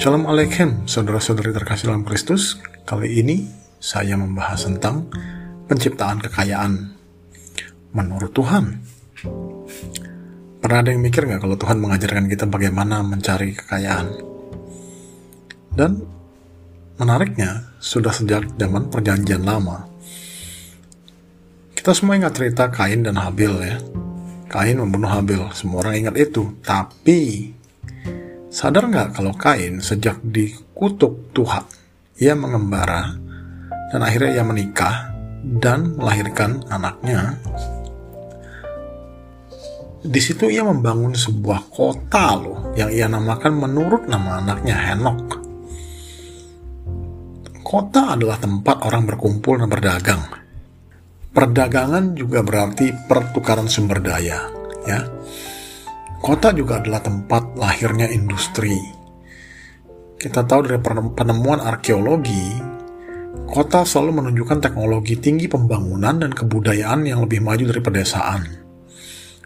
Shalom Alaikum, saudara-saudari terkasih dalam Kristus. Kali ini saya membahas tentang penciptaan kekayaan menurut Tuhan. Pernah ada yang mikir nggak kalau Tuhan mengajarkan kita bagaimana mencari kekayaan? Dan menariknya, sudah sejak zaman perjanjian lama. Kita semua ingat cerita Kain dan Habil ya. Kain membunuh Habil, semua orang ingat itu. Tapi Sadar nggak kalau Kain sejak dikutuk Tuhan, ia mengembara dan akhirnya ia menikah dan melahirkan anaknya. Di situ ia membangun sebuah kota loh yang ia namakan menurut nama anaknya Henok. Kota adalah tempat orang berkumpul dan berdagang. Perdagangan juga berarti pertukaran sumber daya, ya Kota juga adalah tempat lahirnya industri. Kita tahu dari penemuan arkeologi, kota selalu menunjukkan teknologi tinggi pembangunan dan kebudayaan yang lebih maju dari pedesaan.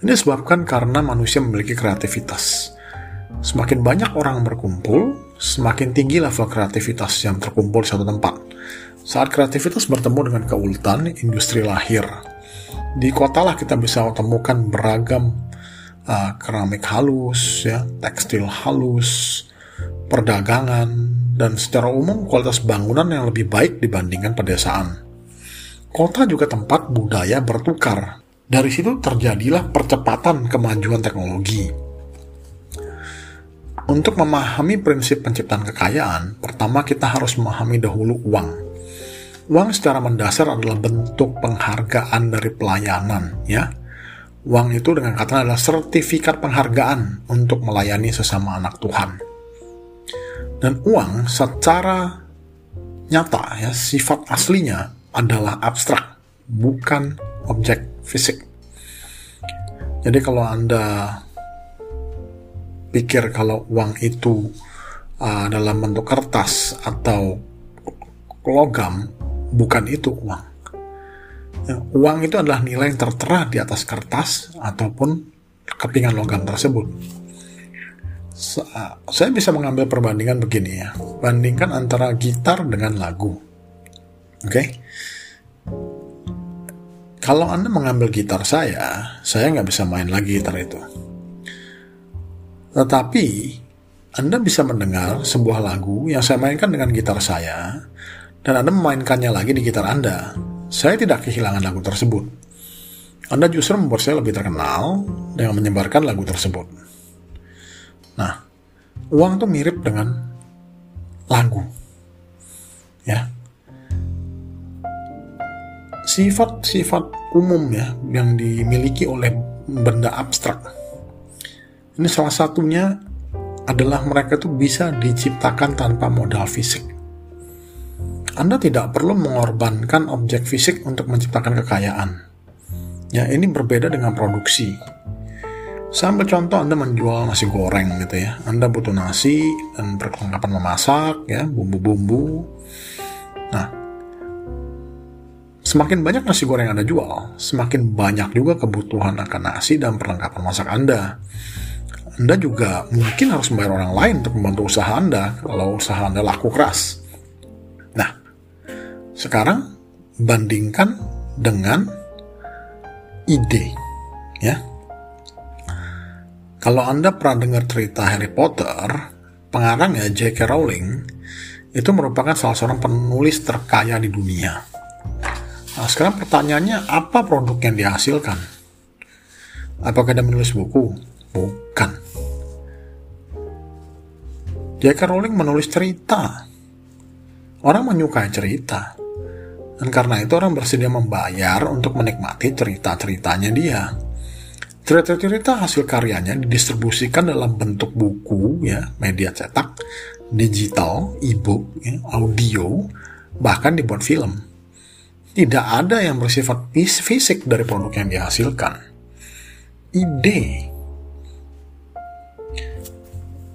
Ini disebabkan karena manusia memiliki kreativitas. Semakin banyak orang berkumpul, semakin tinggi level kreativitas yang terkumpul di satu tempat. Saat kreativitas bertemu dengan keuletan, industri lahir. Di kota lah kita bisa temukan beragam uh, keramik halus, ya, tekstil halus, perdagangan, dan secara umum kualitas bangunan yang lebih baik dibandingkan pedesaan. Kota juga tempat budaya bertukar. Dari situ terjadilah percepatan kemajuan teknologi. Untuk memahami prinsip penciptaan kekayaan, pertama kita harus memahami dahulu uang. Uang secara mendasar adalah bentuk penghargaan dari pelayanan, ya Uang itu dengan kata adalah sertifikat penghargaan untuk melayani sesama anak Tuhan. Dan uang secara nyata ya sifat aslinya adalah abstrak, bukan objek fisik. Jadi kalau Anda pikir kalau uang itu uh, dalam bentuk kertas atau logam, bukan itu uang. Ya, uang itu adalah nilai yang tertera di atas kertas ataupun kepingan logam tersebut. Saya bisa mengambil perbandingan begini ya. Bandingkan antara gitar dengan lagu. Oke. Okay? Kalau Anda mengambil gitar saya, saya nggak bisa main lagi gitar itu. Tetapi, Anda bisa mendengar sebuah lagu yang saya mainkan dengan gitar saya, dan Anda memainkannya lagi di gitar Anda saya tidak kehilangan lagu tersebut. Anda justru membuat saya lebih terkenal dengan menyebarkan lagu tersebut. Nah, uang tuh mirip dengan lagu. Ya. Sifat-sifat umum ya yang dimiliki oleh benda abstrak. Ini salah satunya adalah mereka tuh bisa diciptakan tanpa modal fisik. Anda tidak perlu mengorbankan objek fisik untuk menciptakan kekayaan. Ya, ini berbeda dengan produksi. Sambil contoh Anda menjual nasi goreng gitu ya. Anda butuh nasi dan perlengkapan memasak ya, bumbu-bumbu. Nah, semakin banyak nasi goreng Anda jual, semakin banyak juga kebutuhan akan nasi dan perlengkapan masak Anda. Anda juga mungkin harus membayar orang lain untuk membantu usaha Anda kalau usaha Anda laku keras. Sekarang bandingkan dengan ide, ya. Kalau Anda pernah dengar cerita Harry Potter, pengarangnya J.K. Rowling itu merupakan salah seorang penulis terkaya di dunia. Nah, sekarang pertanyaannya, apa produk yang dihasilkan? Apakah dia menulis buku? Bukan. J.K. Rowling menulis cerita. Orang menyukai cerita. Dan karena itu orang bersedia membayar untuk menikmati cerita-ceritanya dia. Cerita-cerita hasil karyanya didistribusikan dalam bentuk buku, ya, media cetak, digital, e-book, ya, audio, bahkan dibuat film. Tidak ada yang bersifat fisik dari produk yang dihasilkan. Ide.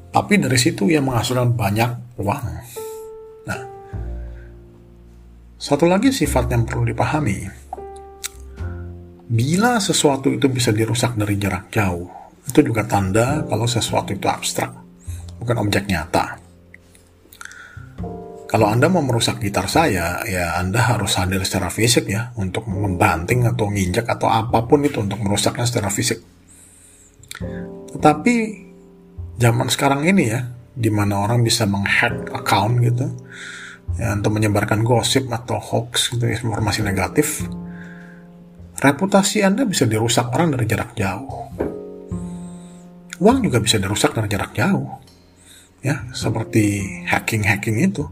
Tapi dari situ ia menghasilkan banyak uang. Satu lagi sifat yang perlu dipahami. Bila sesuatu itu bisa dirusak dari jarak jauh, itu juga tanda kalau sesuatu itu abstrak, bukan objek nyata. Kalau Anda mau merusak gitar saya, ya Anda harus hadir secara fisik ya, untuk membanting atau nginjak atau apa pun itu untuk merusaknya secara fisik. Tetapi zaman sekarang ini ya, di mana orang bisa menghack account gitu, ya, untuk menyebarkan gosip atau hoax gitu, informasi negatif, reputasi Anda bisa dirusak orang dari jarak jauh. Uang juga bisa dirusak dari jarak jauh. Ya, seperti hacking-hacking itu.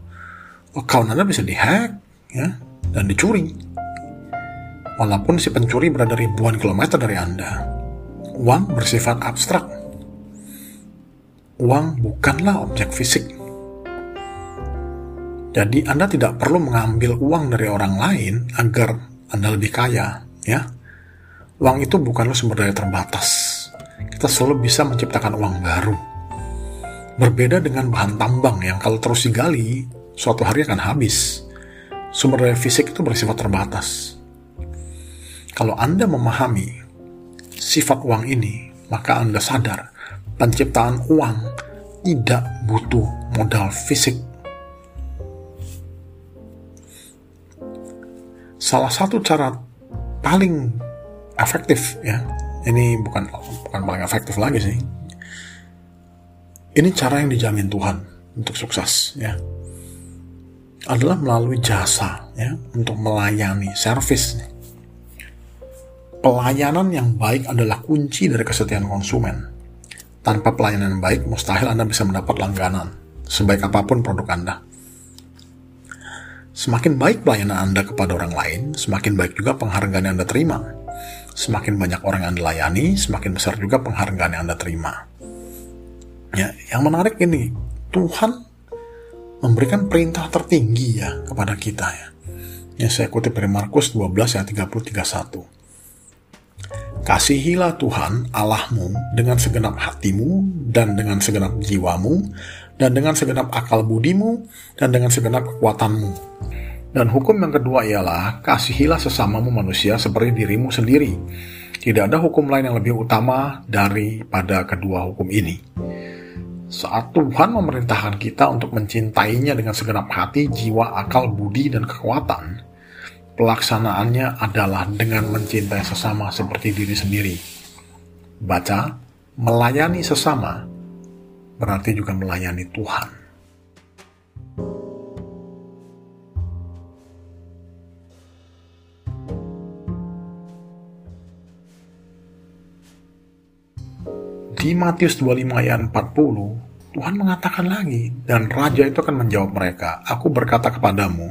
Account Anda bisa dihack ya dan dicuri. Walaupun si pencuri berada ribuan kilometer dari Anda. Uang bersifat abstrak. Uang bukanlah objek fisik. Jadi Anda tidak perlu mengambil uang dari orang lain agar Anda lebih kaya ya. Uang itu bukanlah sumber daya terbatas. Kita selalu bisa menciptakan uang baru. Berbeda dengan bahan tambang yang kalau terus digali suatu hari akan habis. Sumber daya fisik itu bersifat terbatas. Kalau Anda memahami sifat uang ini maka Anda sadar penciptaan uang tidak butuh modal fisik salah satu cara paling efektif ya. Ini bukan bukan paling efektif lagi sih. Ini cara yang dijamin Tuhan untuk sukses ya. Adalah melalui jasa ya untuk melayani servis. Pelayanan yang baik adalah kunci dari kesetiaan konsumen. Tanpa pelayanan yang baik mustahil Anda bisa mendapat langganan sebaik apa pun produk Anda Semakin baik pelayanan Anda kepada orang lain, semakin baik juga penghargaan yang Anda terima. Semakin banyak orang yang Anda layani, semakin besar juga penghargaan yang Anda terima. Ya, yang menarik ini, Tuhan memberikan perintah tertinggi ya kepada kita ya. Ya saya kutip dari Markus 12 ayat 30 31. Kasihilah Tuhan Allahmu dengan segenap hatimu dan dengan segenap jiwamu dan dengan segenap akal budimu, dan dengan segenap kekuatanmu. Dan hukum yang kedua ialah, kasihilah sesamamu manusia seperti dirimu sendiri. Tidak ada hukum lain yang lebih utama daripada kedua hukum ini. Saat Tuhan memerintahkan kita untuk mencintainya dengan segenap hati, jiwa, akal, budi, dan kekuatan, pelaksanaannya adalah dengan mencintai sesama seperti diri sendiri. Baca, melayani sesama berarti juga melayani Tuhan. Di Matius 25 ayat 40, Tuhan mengatakan lagi, dan Raja itu akan menjawab mereka, Aku berkata kepadamu,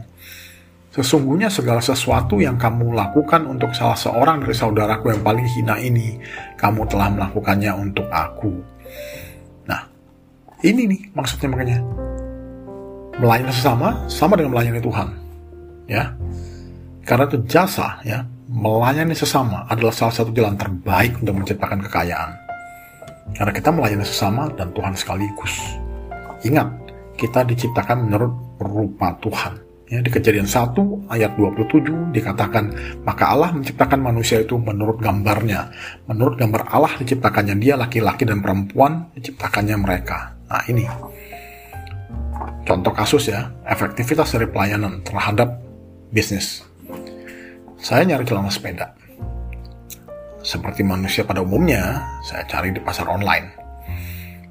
Sesungguhnya segala sesuatu yang kamu lakukan untuk salah seorang dari saudaraku yang paling hina ini, kamu telah melakukannya untuk aku. Ini nih maksudnya makanya. Melayani sesama sama dengan melayani Tuhan. Ya. Karena itu jasa ya, melayani sesama adalah salah satu jalan terbaik untuk menciptakan kekayaan. Karena kita melayani sesama dan Tuhan sekaligus. Ingat, kita diciptakan menurut rupa Tuhan. Ya, di kejadian 1 ayat 27 dikatakan, maka Allah menciptakan manusia itu menurut gambarnya. Menurut gambar Allah diciptakannya dia laki-laki dan perempuan, diciptakannya mereka. Nah ini, contoh kasus ya, efektivitas dari pelayanan terhadap bisnis. Saya nyari celana sepeda. Seperti manusia pada umumnya, saya cari di pasar online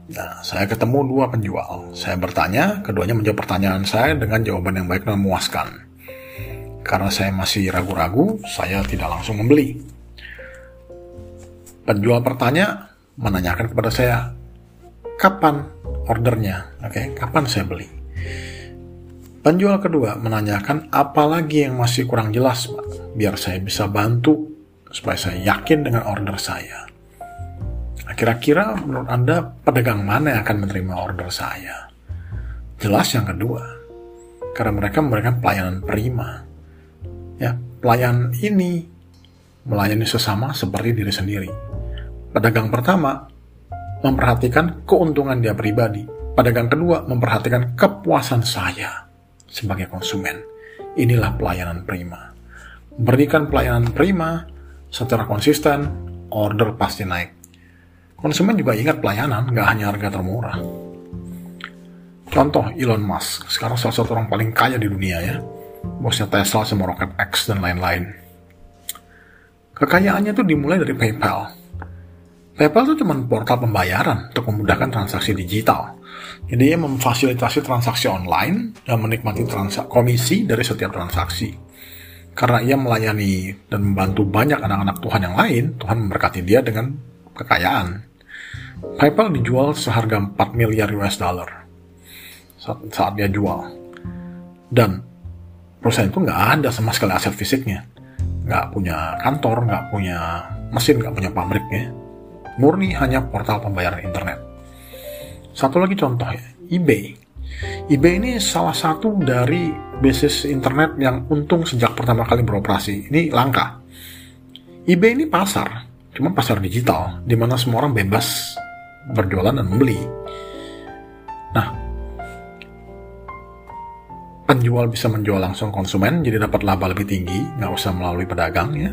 Nah, saya ketemu dua penjual. Saya bertanya, keduanya menjawab pertanyaan saya dengan jawaban yang baik dan memuaskan. Karena saya masih ragu-ragu, saya tidak langsung membeli. Penjual bertanya, menanyakan kepada saya, kapan ordernya? Oke, okay, kapan saya beli? Penjual kedua menanyakan apa lagi yang masih kurang jelas, Pak, biar saya bisa bantu supaya saya yakin dengan order saya. Kira-kira menurut Anda pedagang mana yang akan menerima order saya? Jelas yang kedua. Karena mereka memberikan pelayanan prima. Ya, pelayan ini melayani sesama seperti diri sendiri. Pedagang pertama memperhatikan keuntungan dia pribadi. Pedagang kedua memperhatikan kepuasan saya sebagai konsumen. Inilah pelayanan prima. Berikan pelayanan prima secara konsisten, order pasti naik. Konsumen juga ingat pelayanan, nggak hanya harga termurah. Contoh Elon Musk, sekarang salah satu orang paling kaya di dunia ya. Bosnya Tesla sama Rocket X dan lain-lain. Kekayaannya itu dimulai dari PayPal. PayPal itu cuma portal pembayaran untuk memudahkan transaksi digital. Jadi ia memfasilitasi transaksi online dan menikmati komisi dari setiap transaksi. Karena ia melayani dan membantu banyak anak-anak Tuhan yang lain, Tuhan memberkati dia dengan kekayaan. PayPal dijual seharga 4 miliar US dollar saat, saat dia jual. Dan perusahaan itu nggak ada sama sekali aset fisiknya. Nggak punya kantor, nggak punya mesin, nggak punya pabriknya. Murni hanya portal pembayaran internet. Satu lagi contoh ya, eBay. eBay ini salah satu dari bisnis internet yang untung sejak pertama kali beroperasi. Ini langka. eBay ini pasar, cuma pasar digital, di mana semua orang bebas berjualan dan membeli. Nah, penjual bisa menjual langsung konsumen jadi dapat laba lebih tinggi nggak usah melalui pedagang ya,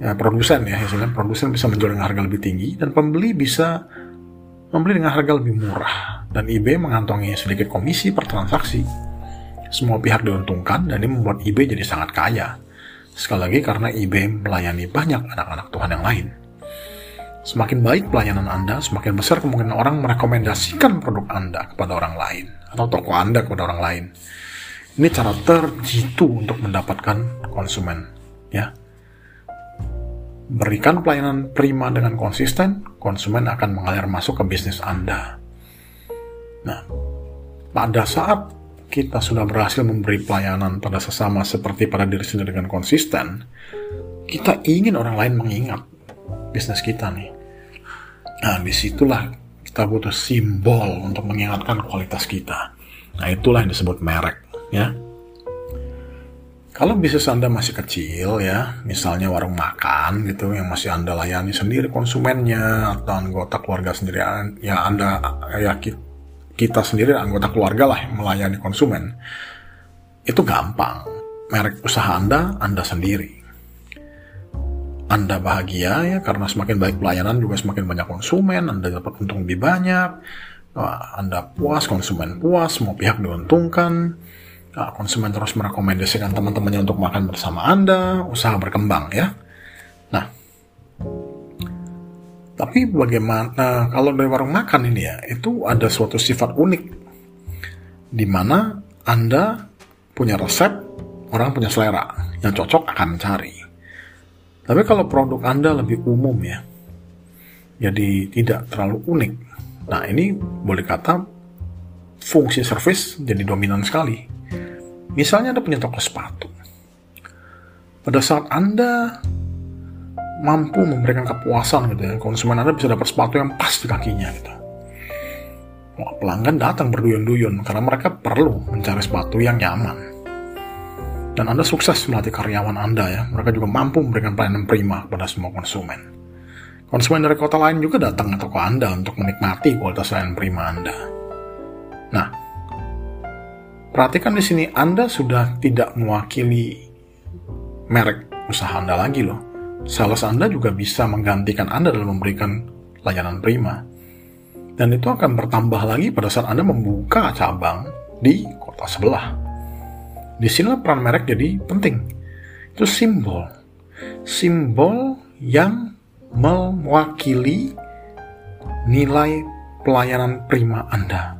ya produsen ya hasilnya produsen bisa menjual dengan harga lebih tinggi dan pembeli bisa membeli dengan harga lebih murah. Dan eBay mengantongi sedikit komisi per transaksi. Semua pihak diuntungkan dan ini membuat eBay jadi sangat kaya. Sekali lagi karena eBay melayani banyak anak-anak Tuhan yang lain Semakin baik pelayanan Anda, semakin besar kemungkinan orang merekomendasikan produk Anda kepada orang lain atau toko Anda kepada orang lain. Ini cara terjitu untuk mendapatkan konsumen, ya. Berikan pelayanan prima dengan konsisten, konsumen akan mengalir masuk ke bisnis Anda. Nah, pada saat kita sudah berhasil memberi pelayanan pada sesama seperti pada diri sendiri dengan konsisten, kita ingin orang lain mengingat bisnis kita nih. Nah, di situlah kita butuh simbol untuk mengingatkan kualitas kita. Nah, itulah yang disebut merek ya. Kalau bisnis Anda masih kecil ya, misalnya warung makan gitu yang masih Anda layani sendiri konsumennya atau anggota keluarga sendiri ya Anda ya kita sendiri anggota keluarga lah yang melayani konsumen. Itu gampang. Merek usaha Anda Anda sendiri. Anda bahagia ya karena semakin baik pelayanan juga semakin banyak konsumen, Anda dapat untung lebih banyak. Anda puas, konsumen puas, semua pihak diuntungkan Nah, konsumen terus merekomendasikan teman-temannya untuk makan bersama Anda, usaha berkembang ya. Nah, tapi bagaimana kalau dari warung makan ini ya, itu ada suatu sifat unik di mana Anda punya resep, orang punya selera yang cocok akan mencari. Tapi kalau produk Anda lebih umum ya, jadi tidak terlalu unik. Nah ini boleh kata fungsi service jadi dominan sekali Misalnya Anda punya toko sepatu. Pada saat Anda mampu memberikan kepuasan gitu ya, konsumen Anda bisa dapat sepatu yang pas di kakinya gitu. Pelanggan datang berduyun-duyun karena mereka perlu mencari sepatu yang nyaman. Dan Anda sukses melatih karyawan Anda ya, mereka juga mampu memberikan pelayanan prima kepada semua konsumen. Konsumen dari kota lain juga datang ke toko Anda untuk menikmati kualitas layanan prima Anda. Nah, Perhatikan di sini Anda sudah tidak mewakili merek usaha Anda lagi loh. Sales Anda juga bisa menggantikan Anda dalam memberikan layanan prima. Dan itu akan bertambah lagi pada saat Anda membuka cabang di kota sebelah. Di sini peran merek jadi penting. Itu simbol. Simbol yang mewakili nilai pelayanan prima Anda.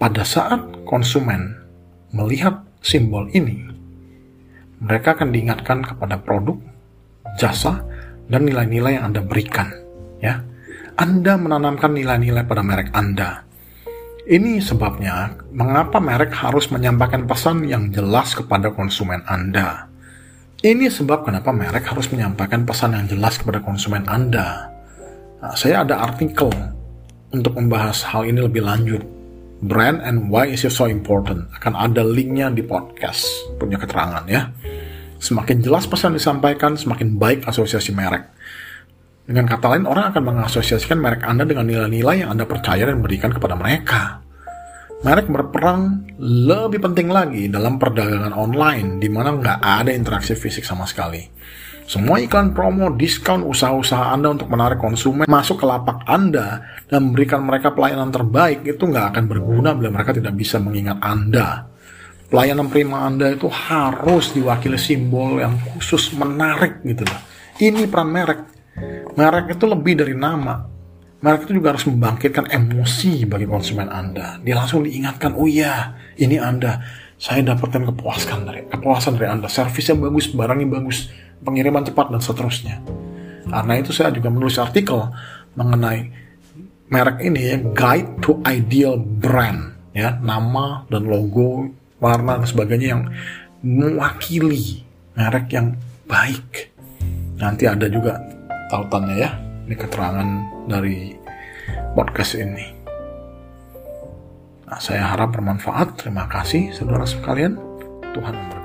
Pada saat konsumen melihat simbol ini, mereka akan diingatkan kepada produk, jasa, dan nilai-nilai yang Anda berikan. Ya, Anda menanamkan nilai-nilai pada merek Anda. Ini sebabnya mengapa merek harus menyampaikan pesan yang jelas kepada konsumen Anda. Ini sebab kenapa merek harus menyampaikan pesan yang jelas kepada konsumen Anda. Nah, saya ada artikel untuk membahas hal ini lebih lanjut. Brand and why is it so important? Akan ada linknya di podcast. Punya keterangan ya. Semakin jelas pesan disampaikan semakin baik asosiasi merek dengan kata lain orang akan mengasosiasikan merek anda dengan nilai-nilai yang anda percaya dan berikan kepada mereka merek berperan lebih penting lagi dalam perdagangan online di mana nggak ada interaksi fisik sama sekali Semua iklan promo, diskon, usaha-usaha Anda untuk menarik konsumen masuk ke lapak Anda dan memberikan mereka pelayanan terbaik itu nggak akan berguna bila mereka tidak bisa mengingat Anda. Pelayanan prima Anda itu harus diwakili simbol yang khusus menarik gitu loh. Ini peran merek. Merek itu lebih dari nama. Merek itu juga harus membangkitkan emosi bagi konsumen Anda. Dia langsung diingatkan, oh iya, ini Anda. Saya dapatkan kepuasan dari kepuasan dari Anda. Servisnya bagus, barangnya bagus pengiriman cepat dan seterusnya. Karena itu saya juga menulis artikel mengenai merek ini ya, Guide to Ideal Brand ya, nama dan logo, warna dan sebagainya yang mewakili merek yang baik. Nanti ada juga tautannya ya, ini keterangan dari podcast ini. Nah, saya harap bermanfaat. Terima kasih saudara sekalian. Tuhan memberkati.